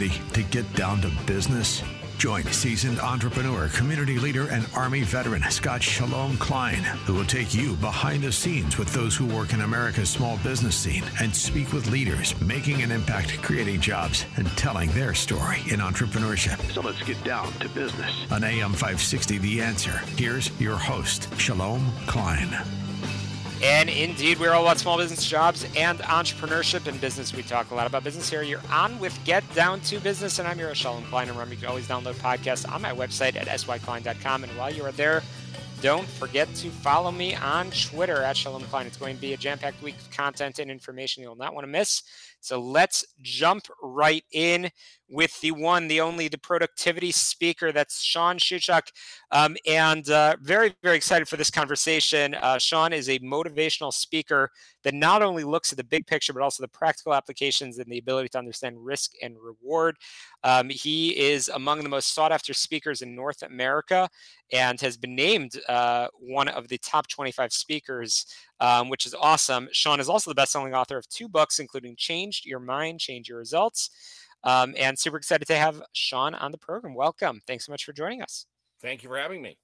ready to get down to business? Join seasoned entrepreneur, community leader, and Army veteran Scott Shalom Klein, who will take you behind the scenes with those who work in America's small business scene and speak with leaders making an impact, creating jobs, and telling their story in entrepreneurship. So let's get down to business. On AM 560, The Answer, here's your host, Shalom Klein. And indeed, we're all about small business jobs and entrepreneurship and business. We talk a lot about business here. You're on with Get Down to Business, and I'm your host, Shalom Klein. And remember, you can always download podcasts on my website at syklein.com. And while you are there, don't forget to follow me on Twitter at Shalom Klein. It's going to be a jam packed week of content and information you'll not want to miss. So let's jump right in with the one, the only, the productivity speaker. That's Shawn Shewchuk. Um, and uh, very, very excited for this conversation. Uh, Shawn is a motivational speaker that not only looks at the big picture, but also the practical applications and the ability to understand risk and reward. Um, he is among the most sought after speakers in North America and has been named uh, one of the top 25 speakers, um, which is awesome. Shawn is also the best selling author of two books, including Change Your Mind, Change Your Results. Um, and super excited to have Shawn on the program. Welcome. Thanks so much for joining us. Thank you for having me.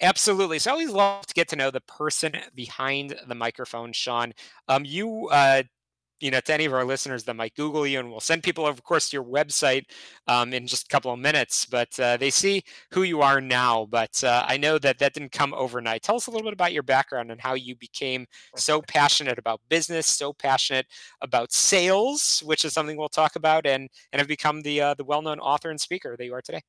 Absolutely. So I always love to get to know the person behind the microphone, Shawn. Um, you uh, you know, to any of our listeners that might Google you, and we'll send people, of course, to your website um, in just a couple of minutes. But uh, they see who you are now. But uh, I know that that didn't come overnight. Tell us a little bit about your background and how you became so passionate about business, so passionate about sales, which is something we'll talk about, and and have become the uh, the well known author and speaker that you are today.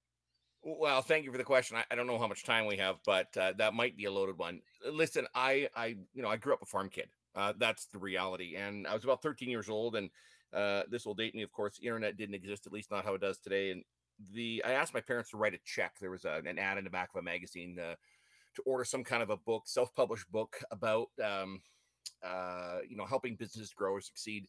Well, thank you for the question. I, I don't know how much time we have, but uh, that might be a loaded one. Listen, I, I, you know, I grew up a farm kid. Uh, that's the reality. And I was about 13 years old, and uh, this will date me. Of course, the internet didn't exist, at least not how it does today. And the I asked my parents to write a check. There was a, an ad in the back of a magazine uh, to order some kind of a book, self-published book about um, uh, you know helping businesses grow or succeed.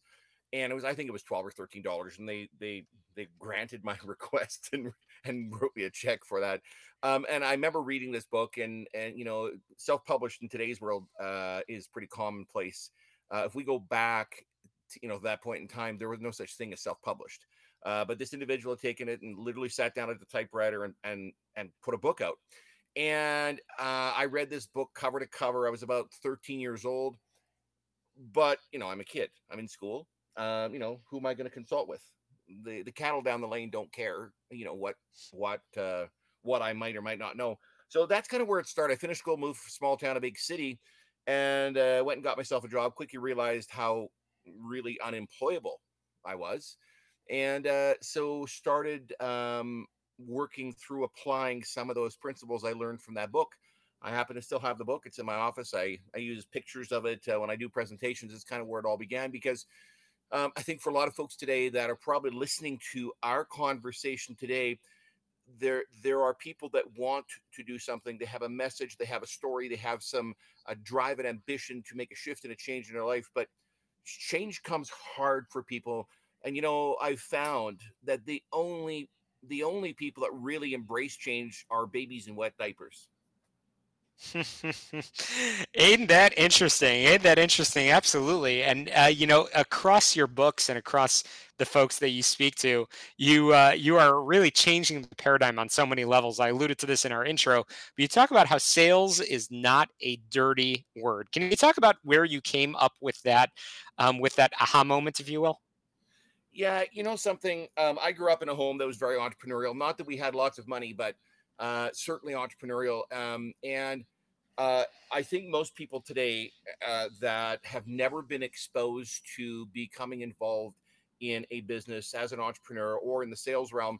And it was I think it was 12 or 13 dollars, and they they they granted my request and and wrote me a check for that. Um, and I remember reading this book, and and you know, self-published in today's world uh, is pretty commonplace. Uh, if we go back, to, you know, that point in time, there was no such thing as self-published. Uh, but this individual had taken it and literally sat down at the typewriter and and and put a book out. And uh, I read this book cover to cover. I was about 13 years old, but you know, I'm a kid. I'm in school. Um, you know, who am I going to consult with? The the cattle down the lane don't care. You know what what uh, what I might or might not know. So that's kind of where it started. I finished school, moved from small town to big city, and uh, went and got myself a job. Quickly realized how really unemployable I was, and uh, so started um, working through applying some of those principles I learned from that book. I happen to still have the book. It's in my office. I, I use pictures of it uh, when I do presentations. It's kind of where it all began because um, I think for a lot of folks today that are probably listening to our conversation today, there there are people that want to do something. They have a message they have a story they have some a drive and ambition to make a shift and a change in their life but change comes hard for people. And you know i've found that the only the only people that really embrace change are babies in wet diapers Ain't that interesting? Ain't that interesting? Absolutely. And uh, you know, across your books and across the folks that you speak to, you uh, you are really changing the paradigm on so many levels. I alluded to this in our intro, but you talk about how sales is not a dirty word. Can you talk about where you came up with that, um, with that aha moment, if you will? Yeah, you know something. Um, I grew up in a home that was very entrepreneurial. Not that we had lots of money, but uh, certainly entrepreneurial. Um, and uh, I think most people today uh, that have never been exposed to becoming involved in a business as an entrepreneur or in the sales realm,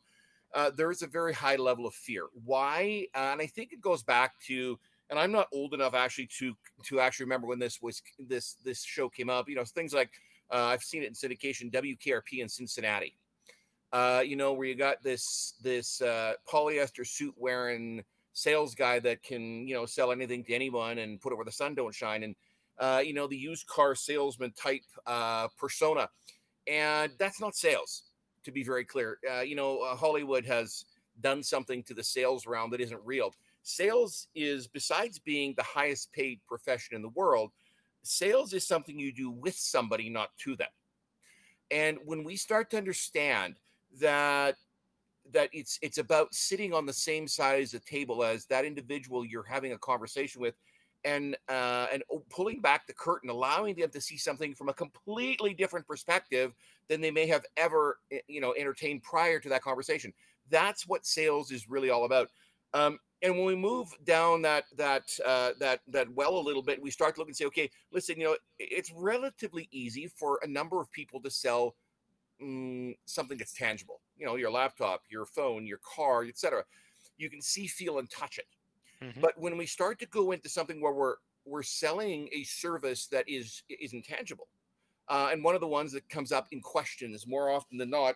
uh, there is a very high level of fear. Why? and I think it goes back to, and I'm not old enough actually to to actually remember when this was this this show came up. You know, things like uh, I've seen it in syndication, WKRP in Cincinnati uh, you know, where you got this this uh, polyester suit wearing sales guy that can, you know, sell anything to anyone and put it where the sun don't shine, and uh, you know, the used car salesman type uh, persona, and that's not sales. To be very clear, uh, you know, uh, Hollywood has done something to the sales realm that isn't real. Sales is besides being the highest paid profession in the world, sales is something you do with somebody, not to them. And when we start to understand that that it's it's about sitting on the same side as the table as that individual you're having a conversation with and uh, and pulling back the curtain allowing them to see something from a completely different perspective than they may have ever eh, you know entertained prior to that conversation. That's what sales is really all about. Um, and when we move down that that uh, that that well a little bit we start to look and say okay listen you know it's relatively easy for a number of people to sell mm, something that's tangible. You know, your laptop, your phone, your car, etc. You can see, feel, and touch it. Mm-hmm. But when we start to go into something where we're we're selling a service that is is intangible, uh, and one of the ones that comes up in questions more often than not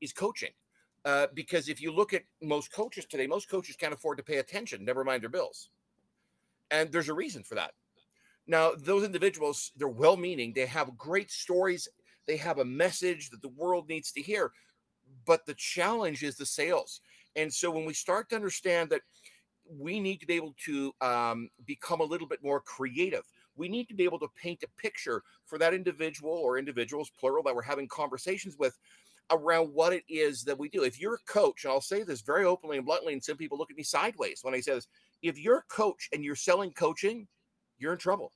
is coaching. Uh, because if you look at most coaches today, most coaches can't afford to pay attention, never mind their bills. And there's a reason for that. Now, those individuals, they're well meaning, they have great stories they have a message that the world needs to hear. But the challenge is the sales. And so when we start to understand that we need to be able to um, become a little bit more creative, we need to be able to paint a picture for that individual or individuals, plural, that we're having conversations with around what it is that we do. If you're a coach, and I'll say this very openly and bluntly, and some people look at me sideways when I say this if you're a coach and you're selling coaching, you're in trouble.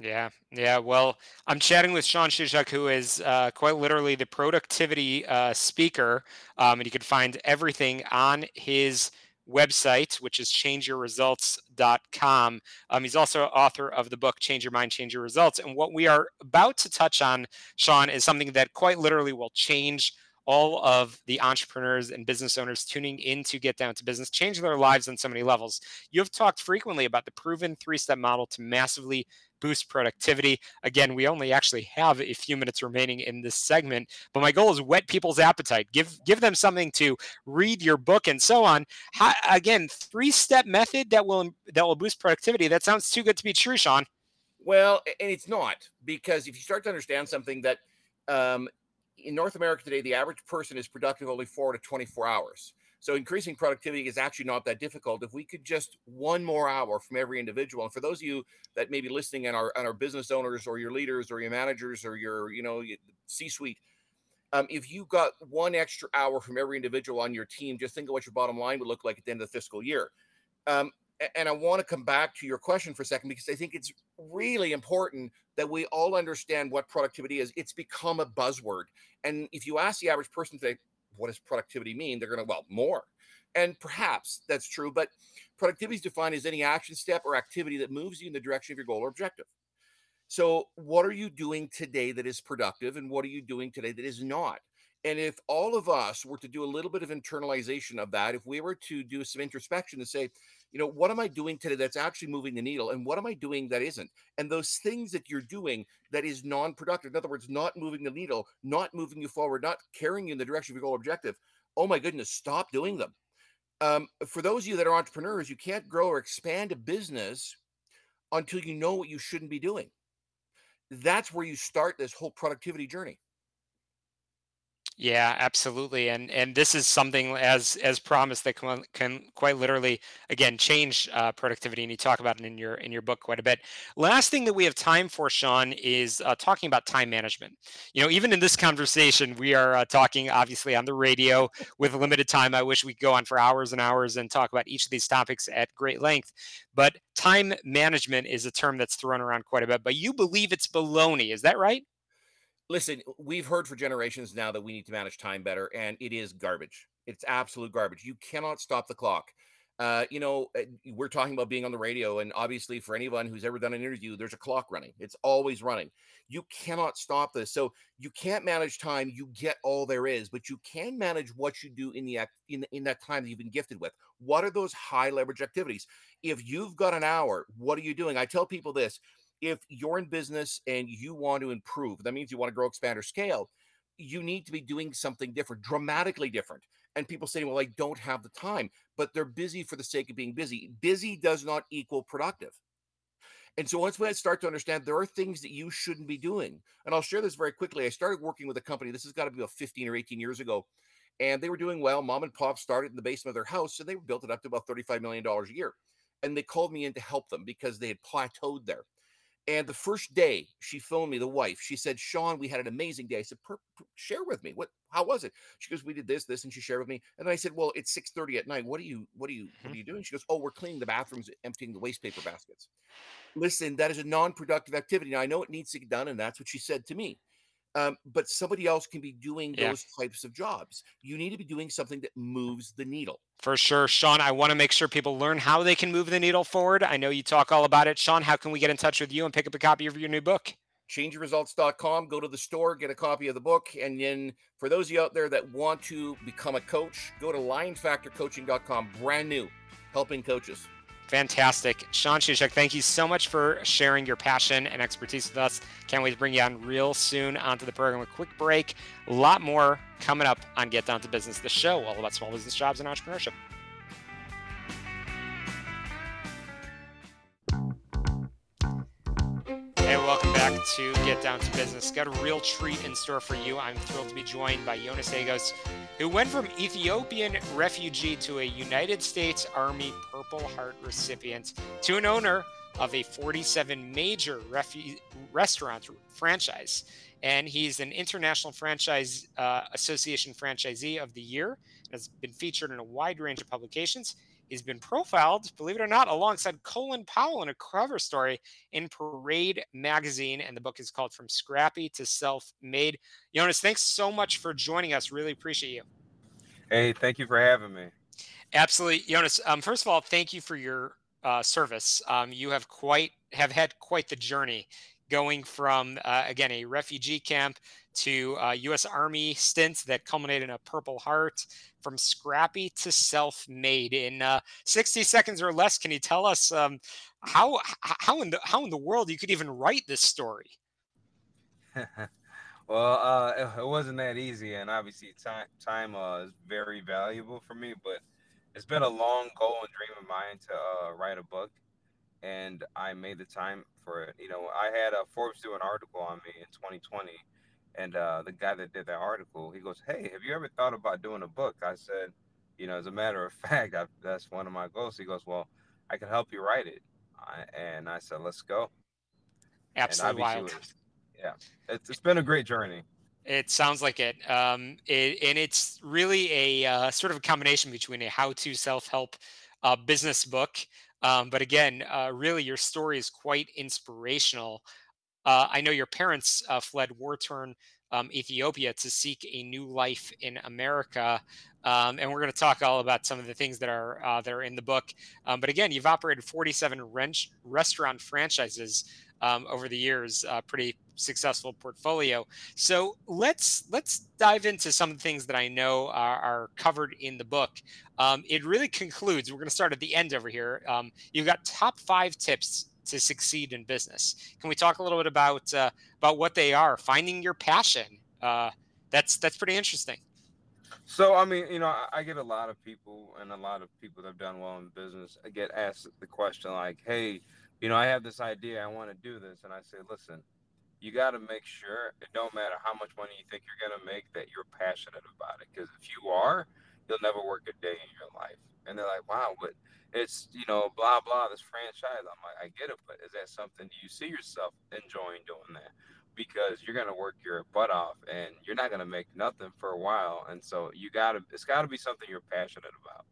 Yeah, yeah. Well, I'm chatting with Shawn Shewchuk, who is uh, quite literally the productivity uh, speaker, um, and you can find everything on his website, which is changeyourresults.com. Um, he's also author of the book Change Your Mind, Change Your Results. And what we are about to touch on, Shawn, is something that quite literally will change all of the entrepreneurs and business owners tuning in to get down to business change their lives on so many levels. You have talked frequently about the proven three step model to massively boost productivity. Again, we only actually have a few minutes remaining in this segment, but my goal is whet people's appetite. Give give them something to read your book and so on. How, again, three step method that will that will boost productivity. That sounds too good to be true, Shawn. Well, and it's not because if you start to understand something that um, in North America today, the average person is productive only four to 24 hours. So increasing productivity is actually not that difficult. If we could just one more hour from every individual, and for those of you that may be listening and are, and our business owners or your leaders or your managers or your, you know, C-suite, um, if you got one extra hour from every individual on your team, just think of what your bottom line would look like at the end of the fiscal year. Um, and I want to come back to your question for a second because I think it's really important that we all understand what productivity is. It's become a buzzword. And if you ask the average person today, what does productivity mean? They're going to, well, more. And perhaps that's true, but productivity is defined as any action step or activity that moves you in the direction of your goal or objective. So, what are you doing today that is productive, and what are you doing today that is not? And if all of us were to do a little bit of internalization of that, if we were to do some introspection to say, you know, what am I doing today that's actually moving the needle? And what am I doing that isn't? And those things that you're doing that is non productive, in other words, not moving the needle, not moving you forward, not carrying you in the direction of your goal objective, oh my goodness, stop doing them. Um, for those of you that are entrepreneurs, you can't grow or expand a business until you know what you shouldn't be doing. That's where you start this whole productivity journey. Yeah, absolutely. And and this is something as as promised that can, can quite literally again change uh, productivity. And you talk about it in your in your book quite a bit. Last thing that we have time for, Shawn, is uh, talking about time management. You know, even in this conversation, we are uh, talking obviously on the radio with limited time. I wish we could go on for hours and hours and talk about each of these topics at great length. But time management is a term that's thrown around quite a bit. But you believe it's baloney, is that right? Listen, we've heard for generations now that we need to manage time better, and it is garbage. It's absolute garbage. You cannot stop the clock. Uh, you know, uh, we're talking about being on the radio, and obviously, for anyone who's ever done an interview, there's a clock running. It's always running. You cannot stop this. So you can't manage time. You get all there is, but you can manage what you do in the in in that time that you've been gifted with. What are those high leverage activities? If you've got an hour, what are you doing? I tell people this: if you're in business and you want to improve, that means you want to grow, expand, or scale, you need to be doing something different, dramatically different. And people say, well, I don't have the time, but they're busy for the sake of being busy. Busy does not equal productive. And so once we start to understand there are things that you shouldn't be doing, and I'll share this very quickly. I started working with a company, this has got to be about 15 or 18 years ago, and they were doing well. Mom and pop started in the basement of their house, and they built it up to about $35 million a year. And they called me in to help them because they had plateaued there. And the first day she phoned me, the wife, she said, Shawn, we had an amazing day. I said, per, per, share with me. What, how was it? She goes, we did this, this, and she shared with me. And I said, well, it's 6 30 at night. What are you, what are you, what mm-hmm. are you doing? She goes, oh, we're cleaning the bathrooms, emptying the waste paper baskets. Listen, that is a non-productive activity. Now I know it needs to get done. And that's what she said to me um, but somebody else can be doing Yeah. those types of jobs. You need to be doing something that moves the needle. For sure. Shawn, I want to make sure people learn how they can move the needle forward. I know you talk all about it. Shawn, how can we get in touch with you and pick up a copy of your new book? Changeyourresults.com, go to the store, get a copy of the book. And then for those of you out there that want to become a coach, go to lionfactorcoaching.com, brand new, helping coaches. Fantastic. Shawn Shewchuk, thank you so much for sharing your passion and expertise with us. Can't wait to bring you on real soon onto the program. A quick break. A lot more coming up on Get Down to Business, the show all about small business jobs and entrepreneurship. To Get Down to Business. Got a real treat in store for you. I'm thrilled to be joined by Yonas Hagos, who went from Ethiopian refugee to a United States Army Purple Heart recipient to an owner of a 47 major refu- restaurant franchise. And he's an International Franchise uh, Association Franchisee of the Year and has been featured in a wide range of publications. He's been profiled, believe it or not, alongside Colin Powell in a cover story in Parade magazine. And the book is called From Scrappy to Self Made. Yonas, thanks so much for joining us. Really appreciate you. Hey, thank you for having me. Absolutely, Yonas. Um, first of all, thank you for your uh, service. Um, you have quite have had quite the journey, going from uh, again a refugee camp to uh, U.S. Army stint that culminated in a Purple Heart, from scrappy to self-made in uh, 60 seconds or less. Can you tell us um, how how in the how in the world you could even write this story? well, uh, it, it wasn't that easy, and obviously time time uh, is very valuable for me. But it's been a long goal and dream of mine to uh, write a book, and I made the time for it. You know, I had a Forbes do an article on me in 2020, and uh, the guy that did that article, he goes, "Hey, have you ever thought about doing a book?" I said, "You know, as a matter of fact, I, that's one of my goals." He goes, "Well, I can help you write it," I, and I said, "Let's go." Absolutely wild. Was, yeah, it's, it's been a great journey. It sounds like it. Um, it and it's really a uh, sort of a combination between a how-to self-help uh, business book, um, but again, uh, really your story is quite inspirational. Uh, I know your parents uh, fled war-torn um, Ethiopia to seek a new life in America, um, and we're going to talk all about some of the things that are uh, that are in the book. Um, but again, you've operated 47 rent- restaurant franchises um, over the years, uh, pretty successful portfolio. So let's let's dive into some of the things that I know are, are covered in the book. Um, it really concludes. We're going to start at the end over here. Um, you've got top five tips to succeed in business. Can we talk a little bit about uh, about what they are? Finding your passion. Uh, that's that's pretty interesting. So I mean, you know, I, I, get a lot of people and a lot of people that have done well in business. I get asked the question like, "Hey, you know, I have this idea, I want to do this. And I say, listen, you got to make sure it don't matter how much money you think you're going to make that you're passionate about it. Because if you are, you'll never work a day in your life. And they're like, wow, but it's, you know, blah, blah, this franchise. I'm like, I get it, but is that something do you see yourself enjoying doing that? Because you're going to work your butt off and you're not going to make nothing for a while. And so you got to, it's got to be something you're passionate about.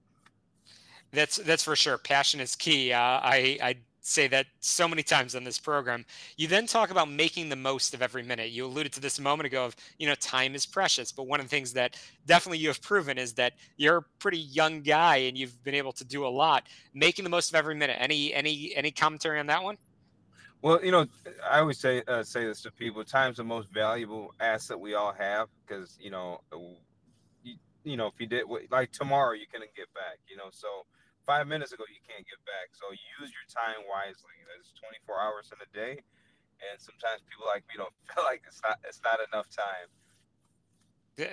That's that's for sure. Passion is key. Uh, I I say that so many times on this program. You then talk about making the most of every minute. You alluded to this a moment ago of, you know, time is precious. But one of the things that definitely you have proven is that you're a pretty young guy and you've been able to do a lot, making the most of every minute. Any any any commentary on that one? Well, you know, I always say uh, say this to people: time's the most valuable asset we all have because you know, you, you know, if you did like tomorrow, you couldn't get back. You know, so five minutes ago you can't get back. So use your time wisely. There's 24 hours in a day, and sometimes people like me don't feel like it's not it's not enough time.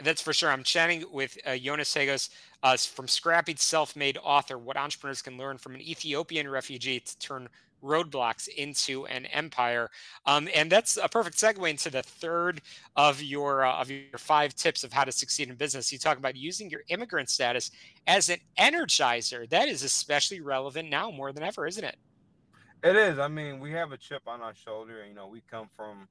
That's for sure. I'm chatting with uh, Yonas Hagos uh, from Scrappy Self-Made Author, what entrepreneurs can learn from an Ethiopian refugee to turn roadblocks into an empire. Um, and that's a perfect segue into the third of your uh, of your five tips of how to succeed in business. You talk about using your immigrant status as an energizer. That is especially relevant now more than ever, isn't it? It is. I mean, we have a chip on our shoulder. And you know, we come from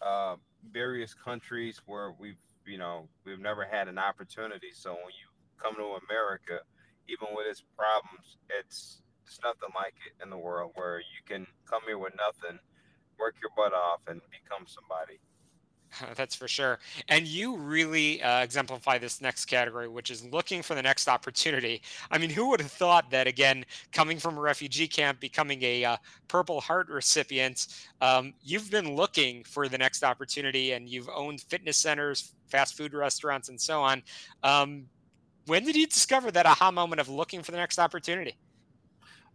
uh, various countries where we've, you know, we've never had an opportunity. So when you come to America, even with its problems, it's it's nothing like it in the world where you can come here with nothing, work your butt off, and become somebody. That's for sure. And you really uh, exemplify this next category, which is looking for the next opportunity. I mean, who would have thought that, again, coming from a refugee camp, becoming a uh, Purple Heart recipient, um, you've been looking for the next opportunity and you've owned fitness centers, fast food restaurants, and so on. Um, when did you discover that aha moment of looking for the next opportunity?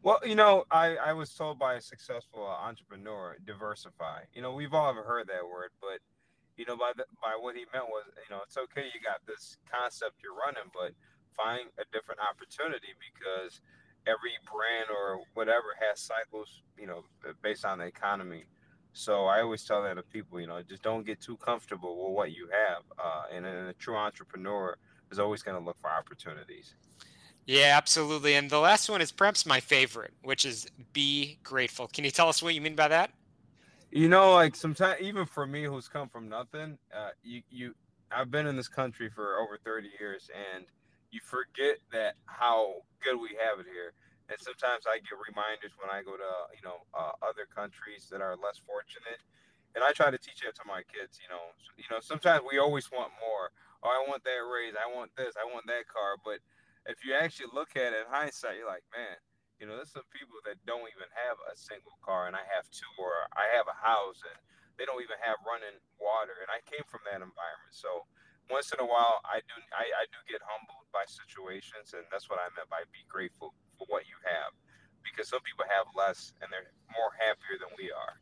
Well, you know, I, I was told by a successful entrepreneur, diversify. You know, we've all ever heard that word, but you know, by the, by what he meant was, you know, it's okay you got this concept you're running, but find a different opportunity because every brand or whatever has cycles, you know, based on the economy. So I always tell that to people, you know, just don't get too comfortable with what you have. Uh, and, and a true entrepreneur is always going to look for opportunities. Yeah, absolutely. And the last one is perhaps my favorite, which is be grateful. Can you tell us what you mean by that? You know, like sometimes even for me, who's come from nothing, uh, you you, I've been in this country for over thirty years, and you forget that how good we have it here. And sometimes I get reminders when I go to you know uh, other countries that are less fortunate, and I try to teach it to my kids. You know, you know sometimes we always want more. Oh, I want that raise. I want this. I want that car. But if you actually look at it in hindsight, you're like, man, you know, there's some people that don't even have a single car, and I have two, or I have a house, and they don't even have running water. And I came from that environment, so once in a while, I do I, I do get humbled by situations, and that's what I meant by be grateful for what you have, because some people have less, and they're more happier than we are.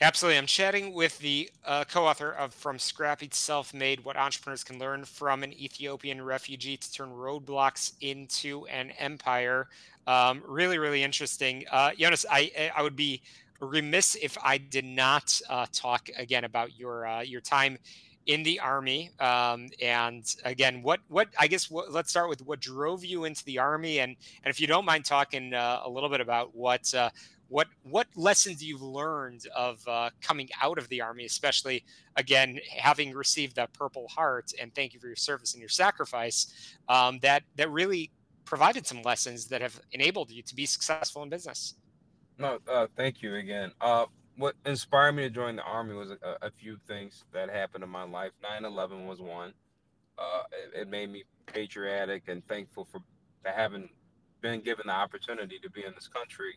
Absolutely. I'm chatting with the uh, co author of From Scrappy to Self Made What Entrepreneurs Can Learn from an Ethiopian Refugee to Turn Roadblocks into an Empire. Um, really, really interesting. Uh, Yonas, I, I would be remiss if I did not uh, talk again about your uh, your time in the army um, and again what what i guess what, let's start with what drove you into the army and and if you don't mind talking uh, a little bit about what uh, what what lessons you've learned of uh, coming out of the army, especially again having received that Purple Heart, and thank you for your service and your sacrifice. Um, that that really provided some lessons that have enabled you to be successful in business. No, uh, thank you again. Uh, what inspired me to join the army was a, a few things that happened in my life. 9/11 was one. Uh, it, it, made me patriotic and thankful for having been given the opportunity to be in this country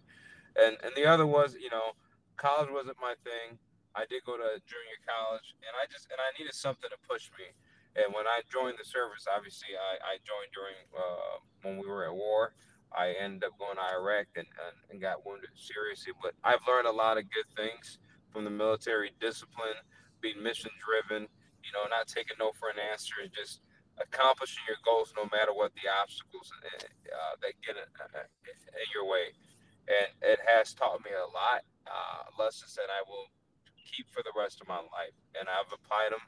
and and the other was you know college wasn't my thing. I did go to junior college and i just and i needed something to push me. And when i joined the service obviously i, I joined during uh, when we were at war. I ended up going to iraq and, and, and got wounded seriously. But i've learned a lot of good things from the military discipline being mission driven you know not taking no for an answer and just accomplishing your goals no matter what the obstacles uh, that get in, uh, in your way and it has taught me a lot. Uh, lessons that I will keep for the rest of my life, and I've applied them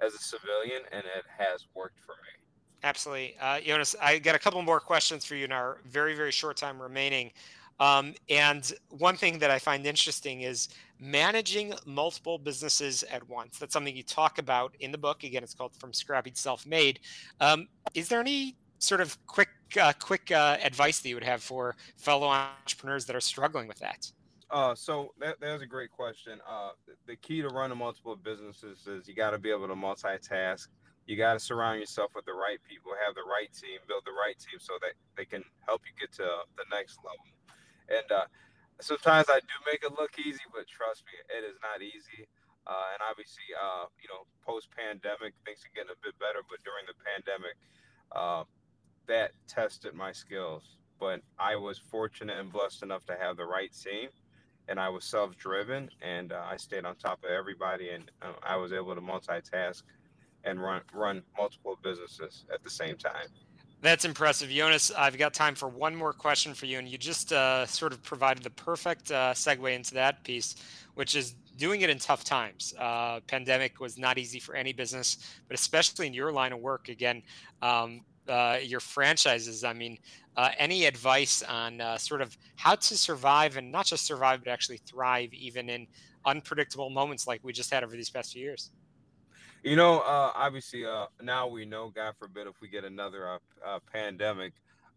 as a civilian, and it has worked for me. Absolutely, uh, Yonas. I got a couple more questions for you in our very very short time remaining. Um, and one thing that I find interesting is managing multiple businesses at once. That's something you talk about in the book. Again, it's called From Scrappy to Self Made. Um, is there any sort of quick uh, quick uh, advice that you would have for fellow entrepreneurs that are struggling with that? Uh, so that, that's a great question. Uh, the key to running multiple businesses is you got to be able to multitask. You got to surround yourself with the right people, have the right team, build the right team so that they can help you get to the next level. And uh, sometimes I do make it look easy, but trust me, it is not easy. Uh, and obviously, uh, you know, post pandemic, things are getting a bit better. But during the pandemic, uh, that tested my skills. But I was fortunate and blessed enough to have the right team, and I was self-driven, and uh, I stayed on top of everybody, and uh, I was able to multitask and run run multiple businesses at the same time. That's impressive, Yonas. I've got time for one more question for you, and you just uh, sort of provided the perfect uh, segue into that piece, which is doing it in tough times. Uh, pandemic was not easy for any business, but especially in your line of work. Again, um, uh, your franchises. I mean, uh, any advice on uh, sort of how to survive and not just survive, but actually thrive even in unpredictable moments like we just had over these past few years? You know, uh, obviously, uh, now we know, God forbid, if we get another uh, pandemic,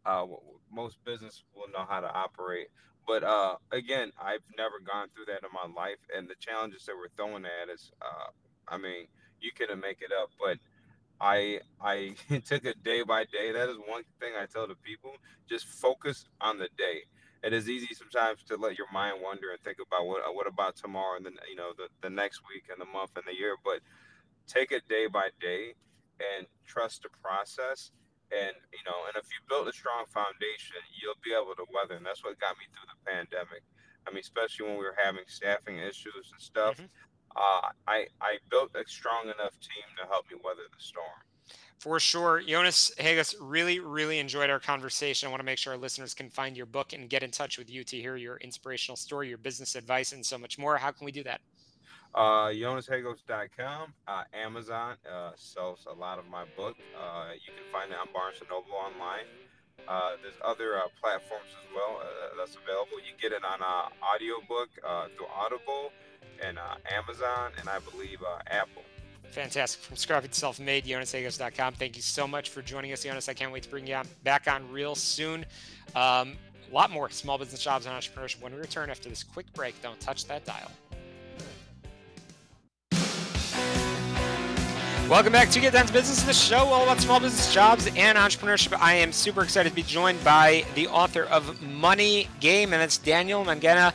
uh, most business will know how to operate. But uh, again, I've never gone through that in my life, and the challenges that we're throwing at is, I mean, you couldn't make it up. But I I took it day by day. That is one thing I tell the people: just focus on the day. It is easy sometimes to let your mind wander and think about what what about tomorrow and then you know the, the next week and the month and the year. But take it day by day and trust the process. And you know, and if you build a strong foundation, you'll be able to weather. And that's what got me through the pandemic. I mean, especially when we were having staffing issues and stuff. Mm-hmm. Uh, I I built a strong enough team to help me weather the storm. For sure. Yonas Hagos, really, really enjoyed our conversation. I want to make sure our listeners can find your book and get in touch with you to hear your inspirational story, your business advice, and so much more. How can we do that? Uh, YonasHagos.com. Uh, Amazon uh, sells a lot of my book. Uh, you can find it on Barnes & Noble online. Uh, there's other uh, platforms as well uh, that's available. You get it on uh, audiobook uh, through Audible and uh, Amazon and I believe uh, Apple. Fantastic. From Scruffy Self Made, YonasHagos.com. Thank you so much for joining us, Yonas. I can't wait to bring you back on real soon. Um, a lot more small business jobs and entrepreneurship when we return after this quick break. Don't touch that dial. Welcome back to Get Down to Business, the show all about small business jobs and entrepreneurship. I am super excited to be joined by the author of Money Game, and that's Daniel Mangena.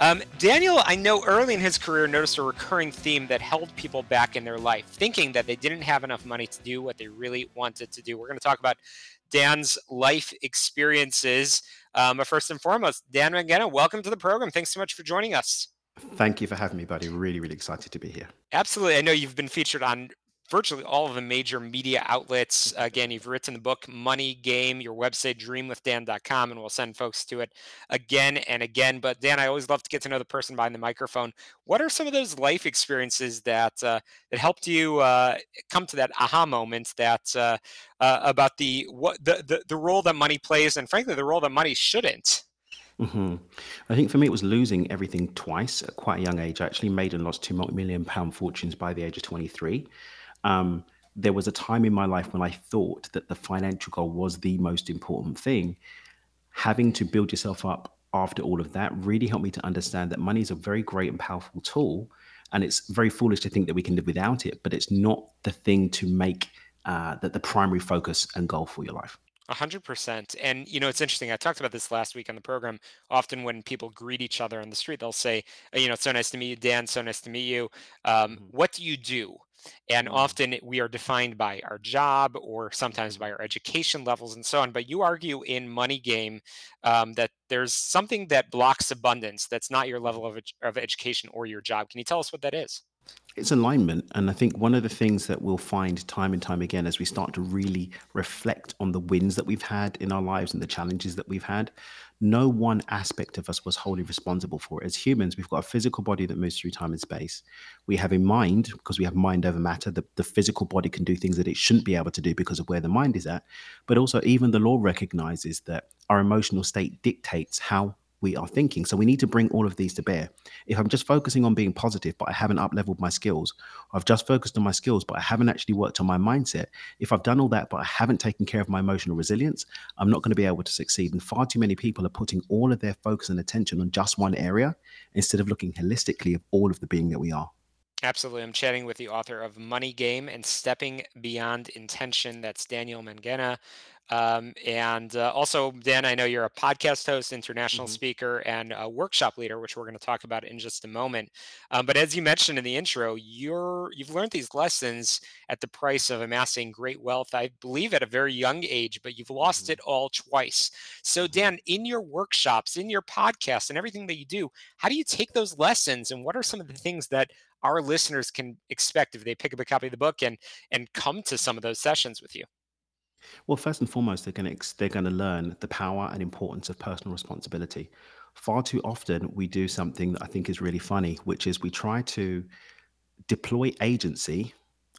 Um, Daniel, I know early in his career, noticed a recurring theme that held people back in their life, thinking that they didn't have enough money to do what they really wanted to do. We're going to talk about Dan's life experiences. Um, but first and foremost, Dan Mangena, welcome to the program. Thanks so much for joining us. Thank you for having me, buddy. Really, really excited to be here. Absolutely. I know you've been featured on virtually all of the major media outlets. Again, you've written the book Money Game, your website dreamwithdan.com, and we'll send folks to it again and again. But Dan, I always love to get to know the person behind the microphone. What are some of those life experiences that uh, that helped you uh, come to that aha moment that uh, uh about the what the, the the role that money plays, and frankly, the role that money shouldn't? hmm I think for me, it was losing everything twice at quite a young age. I actually made and lost two multi-million pound fortunes by the age of 23. Um, there was a time in my life when I thought that the financial goal was the most important thing. Having to build yourself up after all of that really helped me to understand that money is a very great and powerful tool. And it's very foolish to think that we can live without it, but it's not the thing to make uh, that the primary focus and goal for your life. A hundred percent. And you know, it's interesting. I talked about this last week on the program. Often when people greet each other on the street, they'll say, you know, so nice to meet you, Dan. So nice to meet you. Um, mm-hmm. What do you do? And mm-hmm. often we are defined by our job or sometimes by our education levels and so on. But you argue in Money Game um, that there's something that blocks abundance that's not your level of, of education or your job. Can you tell us what that is? It's alignment. And I think one of the things that we'll find time and time again as we start to really reflect on the wins that we've had in our lives and the challenges that we've had, no one aspect of us was wholly responsible for it. As humans, we've got a physical body that moves through time and space. We have a mind because we have mind over matter. The, the physical body can do things that it shouldn't be able to do because of where the mind is at. But also, even the law recognizes that our emotional state dictates how we are thinking. So we need to bring all of these to bear. If I'm just focusing on being positive, but I haven't up leveled my skills, I've just focused on my skills, but I haven't actually worked on my mindset. If I've done all that, but I haven't taken care of my emotional resilience, I'm not going to be able to succeed. And far too many people are putting all of their focus and attention on just one area instead of looking holistically of all of the being that we are. Absolutely. I'm chatting with the author of Money Game and Stepping Beyond Intention. That's Daniel Mangena. Um, and uh, also, Dan, I know you're a podcast host, international mm-hmm. speaker, and a workshop leader, which we're going to talk about in just a moment. Um, but as you mentioned in the intro, you're you've learned these lessons at the price of amassing great wealth. I believe at a very young age, but you've lost mm-hmm. it all twice. So, mm-hmm. Dan, in your workshops, in your podcast, and everything that you do, how do you take those lessons, and what are some of the things that our listeners can expect if they pick up a copy of the book and and come to some of those sessions with you? Well, first and foremost, they're going to they're going to learn the power and importance of personal responsibility. Far too often, we do something that I think is really funny, which is we try to deploy agency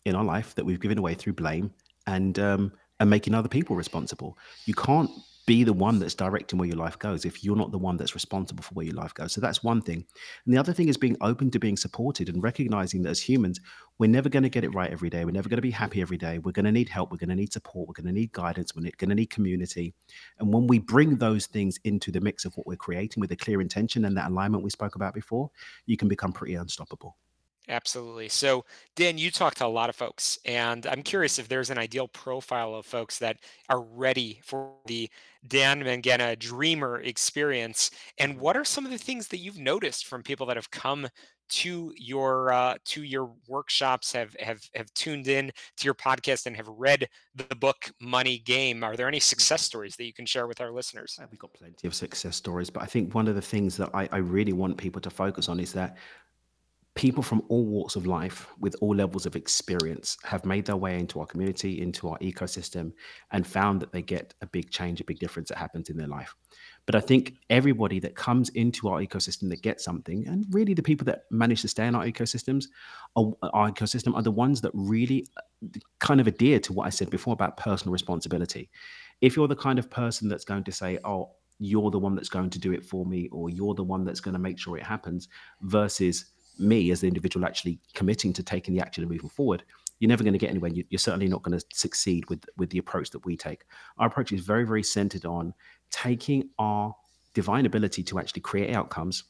in our life that we've given away through blame and um, and making other people responsible. You can't be the one that's directing where your life goes if you're not the one that's responsible for where your life goes. So that's one thing. And the other thing is being open to being supported and recognizing that as humans, we're never going to get it right every day. We're never going to be happy every day. We're going to need help. We're going to need support. We're going to need guidance. We're going to need community. And when we bring those things into the mix of what we're creating with a clear intention and that alignment we spoke about before, you can become pretty unstoppable. Absolutely. So, Dan, you talk to a lot of folks, and I'm curious if there's an ideal profile of folks that are ready for the Dan Mangena dreamer experience. And what are some of the things that you've noticed from people that have come to your uh, to your workshops, have have have tuned in to your podcast, and have read the book Money Game? Are there any success stories that you can share with our listeners? We've got plenty of success stories, but I think one of the things that I, I really want people to focus on is that people from all walks of life with all levels of experience have made their way into our community, into our ecosystem, and found that they get a big change, a big difference that happens in their life. But I think everybody that comes into our ecosystem that gets something, and really the people that manage to stay in our ecosystems, are, our ecosystem are the ones that really uh, kind of adhere to what I said before about personal responsibility. If you're the kind of person that's going to say, "Oh," you're the one that's going to do it for me or you're the one that's going to make sure it happens versus me as the individual actually committing to taking the action and moving forward, you're never going to get anywhere. You're certainly not going to succeed with with the approach that we take. Our approach is very, very centered on taking our divine ability to actually create outcomes,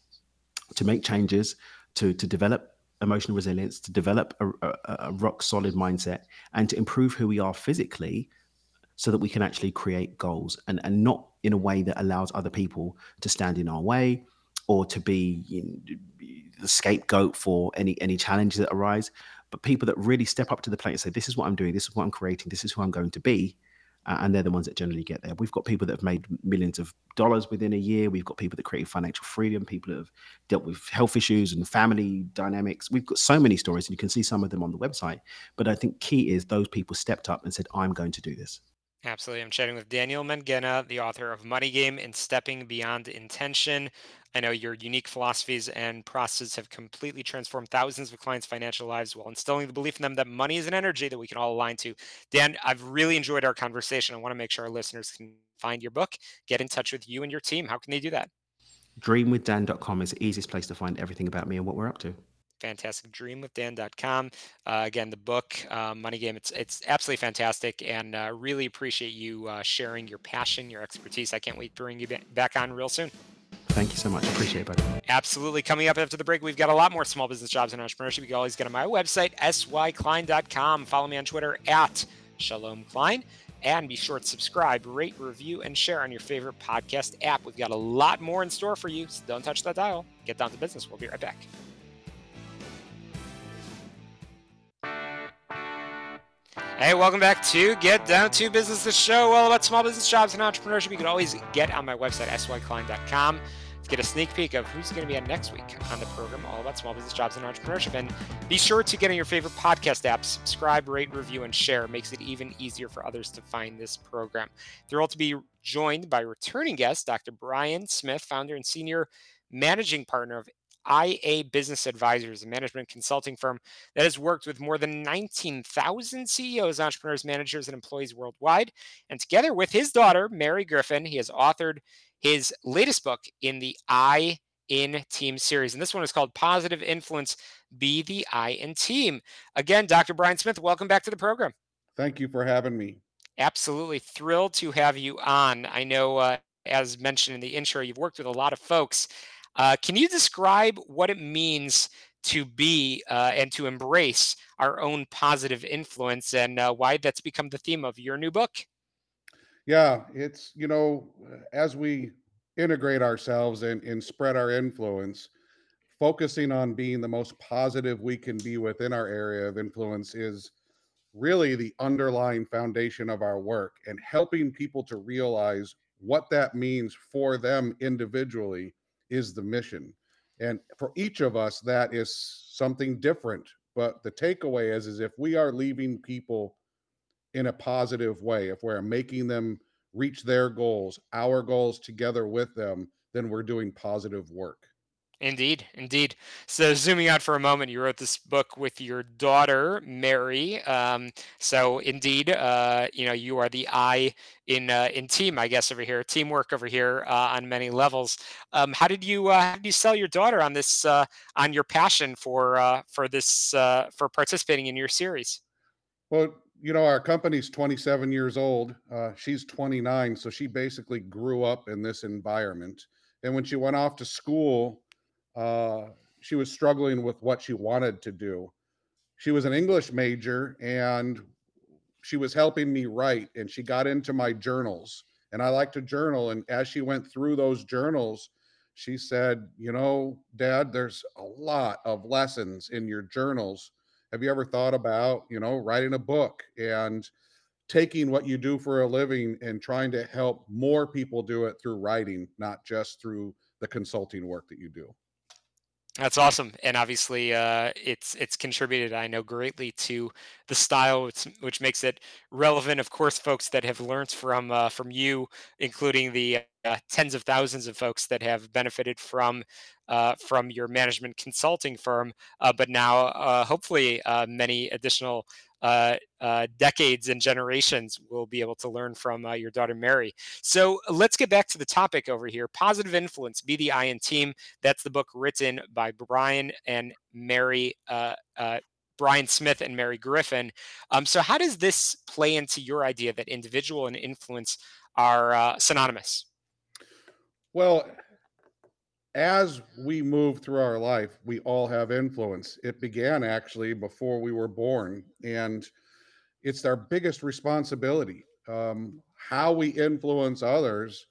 to make changes, to to develop emotional resilience, to develop a, a, a rock solid mindset, and to improve who we are physically, so that we can actually create goals and and not in a way that allows other people to stand in our way or to be you know, the scapegoat for any any challenges that arise. But people that really step up to the plate and say, "This is what I'm doing. This is what I'm creating. This is who I'm going to be," uh, and they're the ones that generally get there. We've got people that have made millions of dollars within a year. We've got people that create financial freedom. People that have dealt with health issues and family dynamics. We've got so many stories, and you can see some of them on the website. But I think key is those people stepped up and said, "I'm going to do this." Absolutely. I'm chatting with Daniel Mangena, the author of Money Game and Stepping Beyond Intention. I know your unique philosophies and processes have completely transformed thousands of clients' financial lives while instilling the belief in them that money is an energy that we can all align to. Dan, I've really enjoyed our conversation. I want to make sure our listeners can find your book, get in touch with you and your team. How can they do that? Dreamwithdan.com is the easiest place to find everything about me and what we're up to fantastic dreamwithdan.com uh, again the book uh, money game it's it's absolutely fantastic and uh, really appreciate you uh, sharing your passion your expertise i can't wait to bring you back on real soon Thank you so much. Appreciate it, buddy. Absolutely. Coming up after the break, we've got a lot more small business jobs and entrepreneurship. You can always get on my website, syklein.com. Follow me on Twitter at Shalom Klein. And be sure to subscribe, rate, review, and share on your favorite podcast app. We've got a lot more in store for you, so don't touch that dial. Get down to business. We'll be right back. Hey, welcome back to Get Down to Business, the show all about small business jobs and entrepreneurship. You can always get on my website, syklein.com, to get a sneak peek of who's going to be on next week on the program, all about small business jobs and entrepreneurship. And be sure to get on your favorite podcast app, subscribe, rate, review, and share. It makes it even easier for others to find this program. Thrilled to be joined by returning guest, Dr. Brian Smith, founder and senior managing partner of IA Business Advisors, a management consulting firm that has worked with more than 19,000 CEOs, entrepreneurs, managers, and employees worldwide. And together with his daughter, Mary Griffin, he has authored his latest book in the I in Team series. And this one is called Positive Influence Be the I in Team. Again, Dr. Brian Smith, welcome back to the program. Thank you for having me. Absolutely thrilled to have you on. I know, uh, as mentioned in the intro, you've worked with a lot of folks. Uh, can you describe what it means to be uh, and to embrace our own positive influence and uh, why that's become the theme of your new book? Yeah, it's, you know, as we integrate ourselves and, and spread our influence, focusing on being the most positive we can be within our area of influence is really the underlying foundation of our work and helping people to realize what that means for them individually is the mission. And for each of us, that is something different. But the takeaway is, is if we are leaving people in a positive way, if we're making them reach their goals, our goals together with them, then we're doing positive work. Indeed, indeed. So zooming out for a moment, you wrote this book with your daughter Mary. Um, so indeed, uh, you know you are the I in uh, in team, I guess over here, teamwork over here uh, on many levels. Um, how did you uh, how did you sell your daughter on this uh, on your passion for uh, for this for participating in your series? Well, you know, our company's 27 years old. She's 29, so she basically grew up in this environment. And when she went off to school, uh, she was struggling with what she wanted to do. She was an English major and she was helping me write, and she got into my journals. And I like to journal. And as she went through those journals, she said, You know, Dad, there's a lot of lessons in your journals. Have you ever thought about, you know, writing a book and taking what you do for a living and trying to help more people do it through writing, not just through the consulting work that you do? That's awesome, and obviously, uh, it's it's contributed, I know, greatly to the style, which, which makes it relevant. Of course, folks that have learned from uh, from you, including the uh, tens of thousands of folks that have benefited from uh, from your management consulting firm, uh, but now uh, hopefully many additional uh, uh, decades and generations will be able to learn from uh, your daughter Mary. So let's get back to the topic over here. Positive influence, be the I in team. That's the book written by Brian and Mary. Uh, uh, Brian Smith and Mary Griffin. Um, so, how does this play into your idea that individual and influence are uh, synonymous? Well, as we move through our life, we all have influence. It began actually before we were born, and it's our biggest responsibility. Um, how we influence others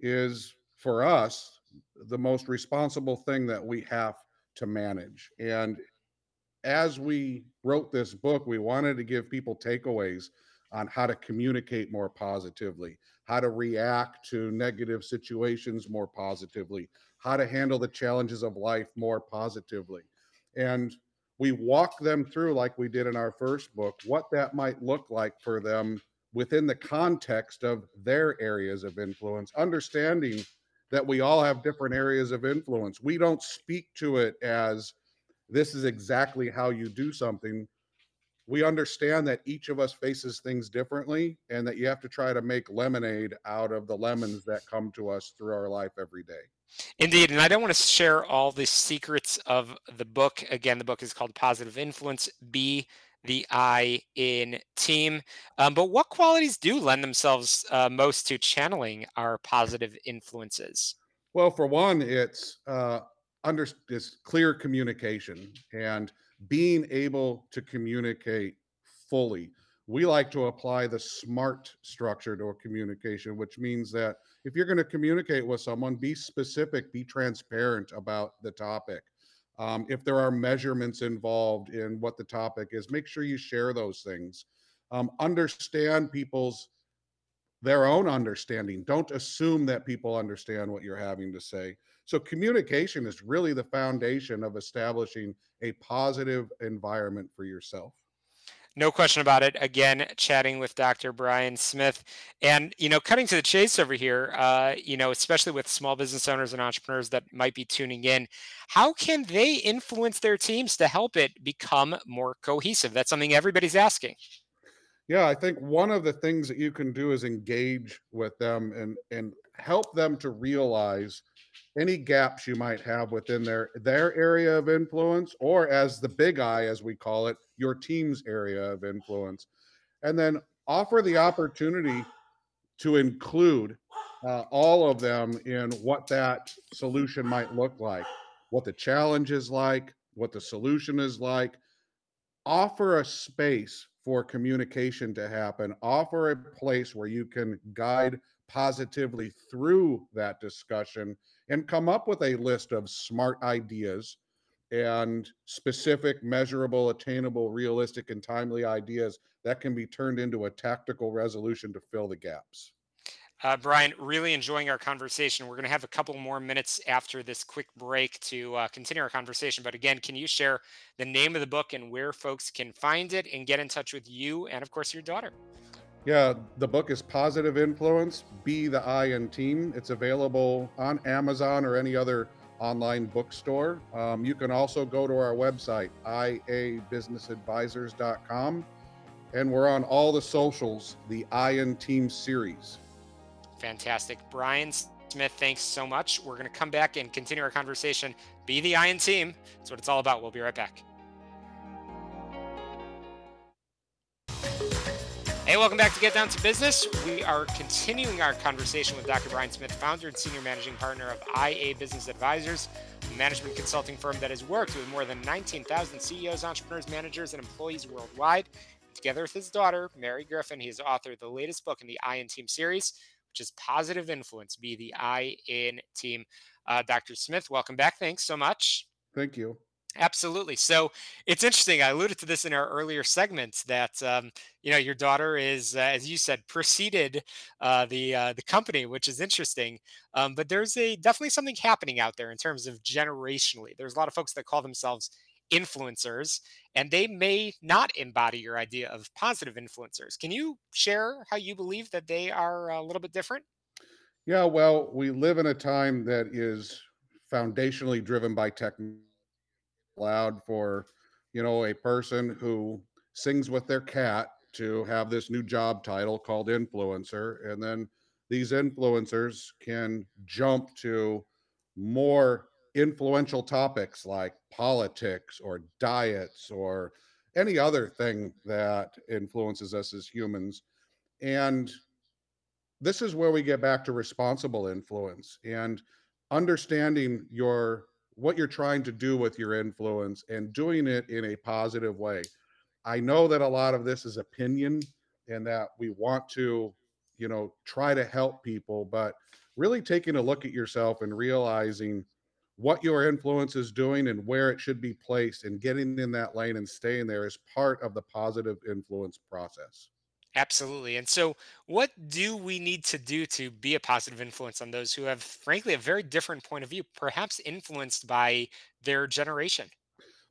is for us the most responsible thing that we have to manage. And as we wrote this book, we wanted to give people takeaways on how to communicate more positively, how to react to negative situations more positively, how to handle the challenges of life more positively. And we walk them through, like we did in our first book, what that might look like for them within the context of their areas of influence, understanding that we all have different areas of influence. We don't speak to it as this is exactly how you do something. We understand that each of us faces things differently and that you have to try to make lemonade out of the lemons that come to us through our life every day. Indeed, and I don't want to share all the secrets of the book. Again, the book is called Positive Influence. Be the I in team. Um, but what qualities do lend themselves uh, most to channeling our positive influences? Well, for one, it's uh, under it's clear communication and being able to communicate fully. We like to apply the SMART structure to a communication, which means that if you're going to communicate with someone, be specific, be transparent about the topic. Um, if there are measurements involved in what the topic is, make sure you share those things. Um, understand people's their own understanding. Don't assume that people understand what you're having to say. So communication is really the foundation of establishing a positive environment for yourself. No question about it. Again, chatting with Dr. Brian Smith, and you know, cutting to the chase over here. Uh, you know, especially with small business owners and entrepreneurs that might be tuning in, how can they influence their teams to help it become more cohesive? That's something everybody's asking. Yeah, I think one of the things that you can do is engage with them and and help them to realize any gaps you might have within their their area of influence or as the big eye as we call it your team's area of influence. And then offer the opportunity to include uh, all of them in what that solution might look like what the challenge is like what the solution is like. Offer a space for communication to happen. Offer a place where you can guide positively through that discussion and come up with a list of smart ideas and specific, measurable, attainable, realistic, and timely ideas that can be turned into a tactical resolution to fill the gaps. Uh, Brian, really enjoying our conversation. We're going to have a couple more minutes after this quick break to uh, continue our conversation. But again, can you share the name of the book and where folks can find it and get in touch with you and, of course, your daughter? Yeah, the book is Positive Influence, Be the I in Team. It's available on Amazon or any other online bookstore. Um, you can also go to our website, iabusinessadvisors.com, and we're on all the socials, the I in Team series. Fantastic. Brian Smith, thanks so much. We're going to come back and continue our conversation. Be the I in Team. That's what it's all about. We'll be right back. Hey, welcome back to Get Down to Business. We are continuing our conversation with Dr. Brian Smith, founder and senior managing partner of IA Business Advisors, a management consulting firm that has worked with more than 19,000 CEOs, entrepreneurs, managers, and employees worldwide. Together with his daughter, Mary Griffin, he has authored the latest book in the I in Team series, which is Positive Influence Be the I in Team. Uh, Dr. Smith, welcome back. Thanks so much. Thank you. Absolutely. So it's interesting. I alluded to this in our earlier segments that um, you know your daughter is, uh, as you said, preceded uh, the uh, the company, which is interesting. Um, but there's a definitely something happening out there in terms of generationally. There's a lot of folks that call themselves influencers, and they may not embody your idea of positive influencers. Can you share how you believe that they are a little bit different? Yeah, well, we live in a time that is foundationally driven by technology allowed for, you know, a person who sings with their cat to have this new job title called influencer. And then these influencers can jump to more influential topics like politics or diets or any other thing that influences us as humans. And this is where we get back to responsible influence and understanding your what you're trying to do with your influence and doing it in a positive way. I know that a lot of this is opinion and that we want to, you know, try to help people, but really taking a look at yourself and realizing what your influence is doing and where it should be placed and getting in that lane and staying there is part of the positive influence process. Absolutely. And so, what do we need to do to be a positive influence on those who have, frankly, a very different point of view, perhaps influenced by their generation?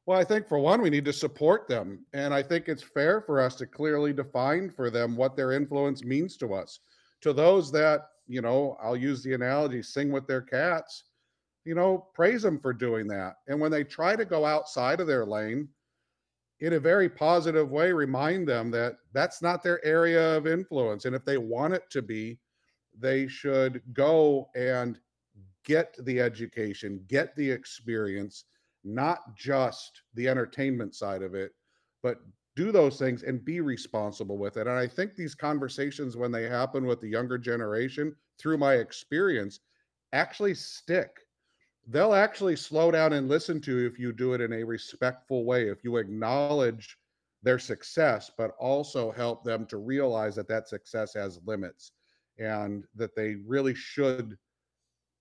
Well, I think for one, we need to support them. And I think it's fair for us to clearly define for them what their influence means to us. To those that, you know, I'll use the analogy sing with their cats, you know, praise them for doing that. And when they try to go outside of their lane, in a very positive way remind them that that's not their area of influence and if they want it to be they should go and get the education get the experience not just the entertainment side of it but do those things and be responsible with it. And i think these conversations when they happen with the younger generation through my experience actually stick they'll actually slow down and listen to you if you do it in a respectful way, if you acknowledge their success, but also help them to realize that that success has limits and that they really should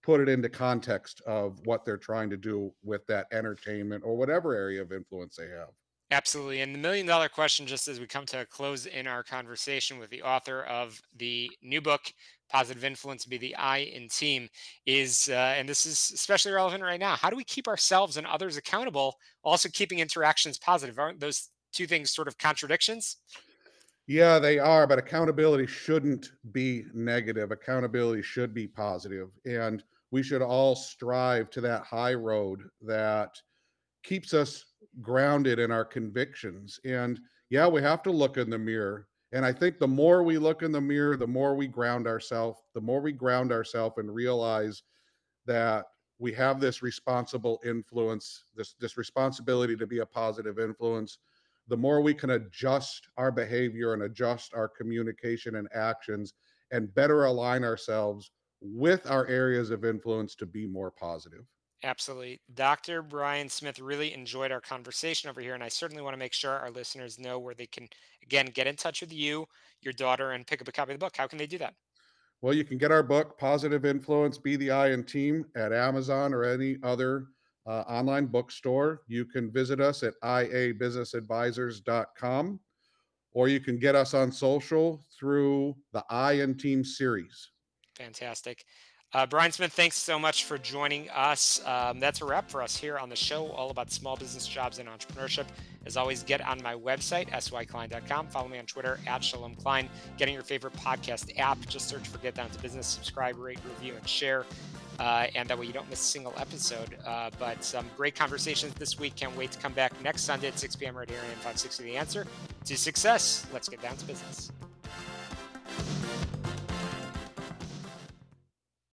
put it into context of what they're trying to do with that entertainment or whatever area of influence they have. Absolutely. And the million dollar question, just as we come to a close in our conversation with the author of the new book, Positive Influence Be the I in Team, is, uh, and this is especially relevant right now, how do we keep ourselves and others accountable, also keeping interactions positive? Aren't those two things sort of contradictions? Yeah, they are, but accountability shouldn't be negative. Accountability should be positive, And we should all strive to that high road that keeps us grounded in our convictions. And yeah, we have to look in the mirror. And I think the more we look in the mirror, the more we ground ourselves, the more we ground ourselves and realize that we have this responsible influence, this, this responsibility to be a positive influence, the more we can adjust our behavior and adjust our communication and actions and better align ourselves with our areas of influence to be more positive. Absolutely. Dr. Brian Smith really enjoyed our conversation over here, and I certainly want to make sure our listeners know where they can, again, get in touch with you, your daughter, and pick up a copy of the book. How can they do that? Well, you can get our book, Positive Influence, Be the I in Team, at Amazon or any other uh, online bookstore. You can visit us at iabusinessadvisors.com, or you can get us on social through the I in Team series. Fantastic. Uh, Brian Smith, thanks so much for joining us. Um, that's a wrap for us here on the show, all about small business jobs and entrepreneurship. As always, get on my website, syklein.com. Follow me on Twitter at Shalom Klein. Getting your favorite podcast app. Just search for Get Down to Business. Subscribe, rate, review, and share. uh, and that way you don't miss a single episode. Uh, but some great conversations this week. Can't wait to come back next Sunday at 6 p.m. right here on 560 The Answer. To success, let's get down to business.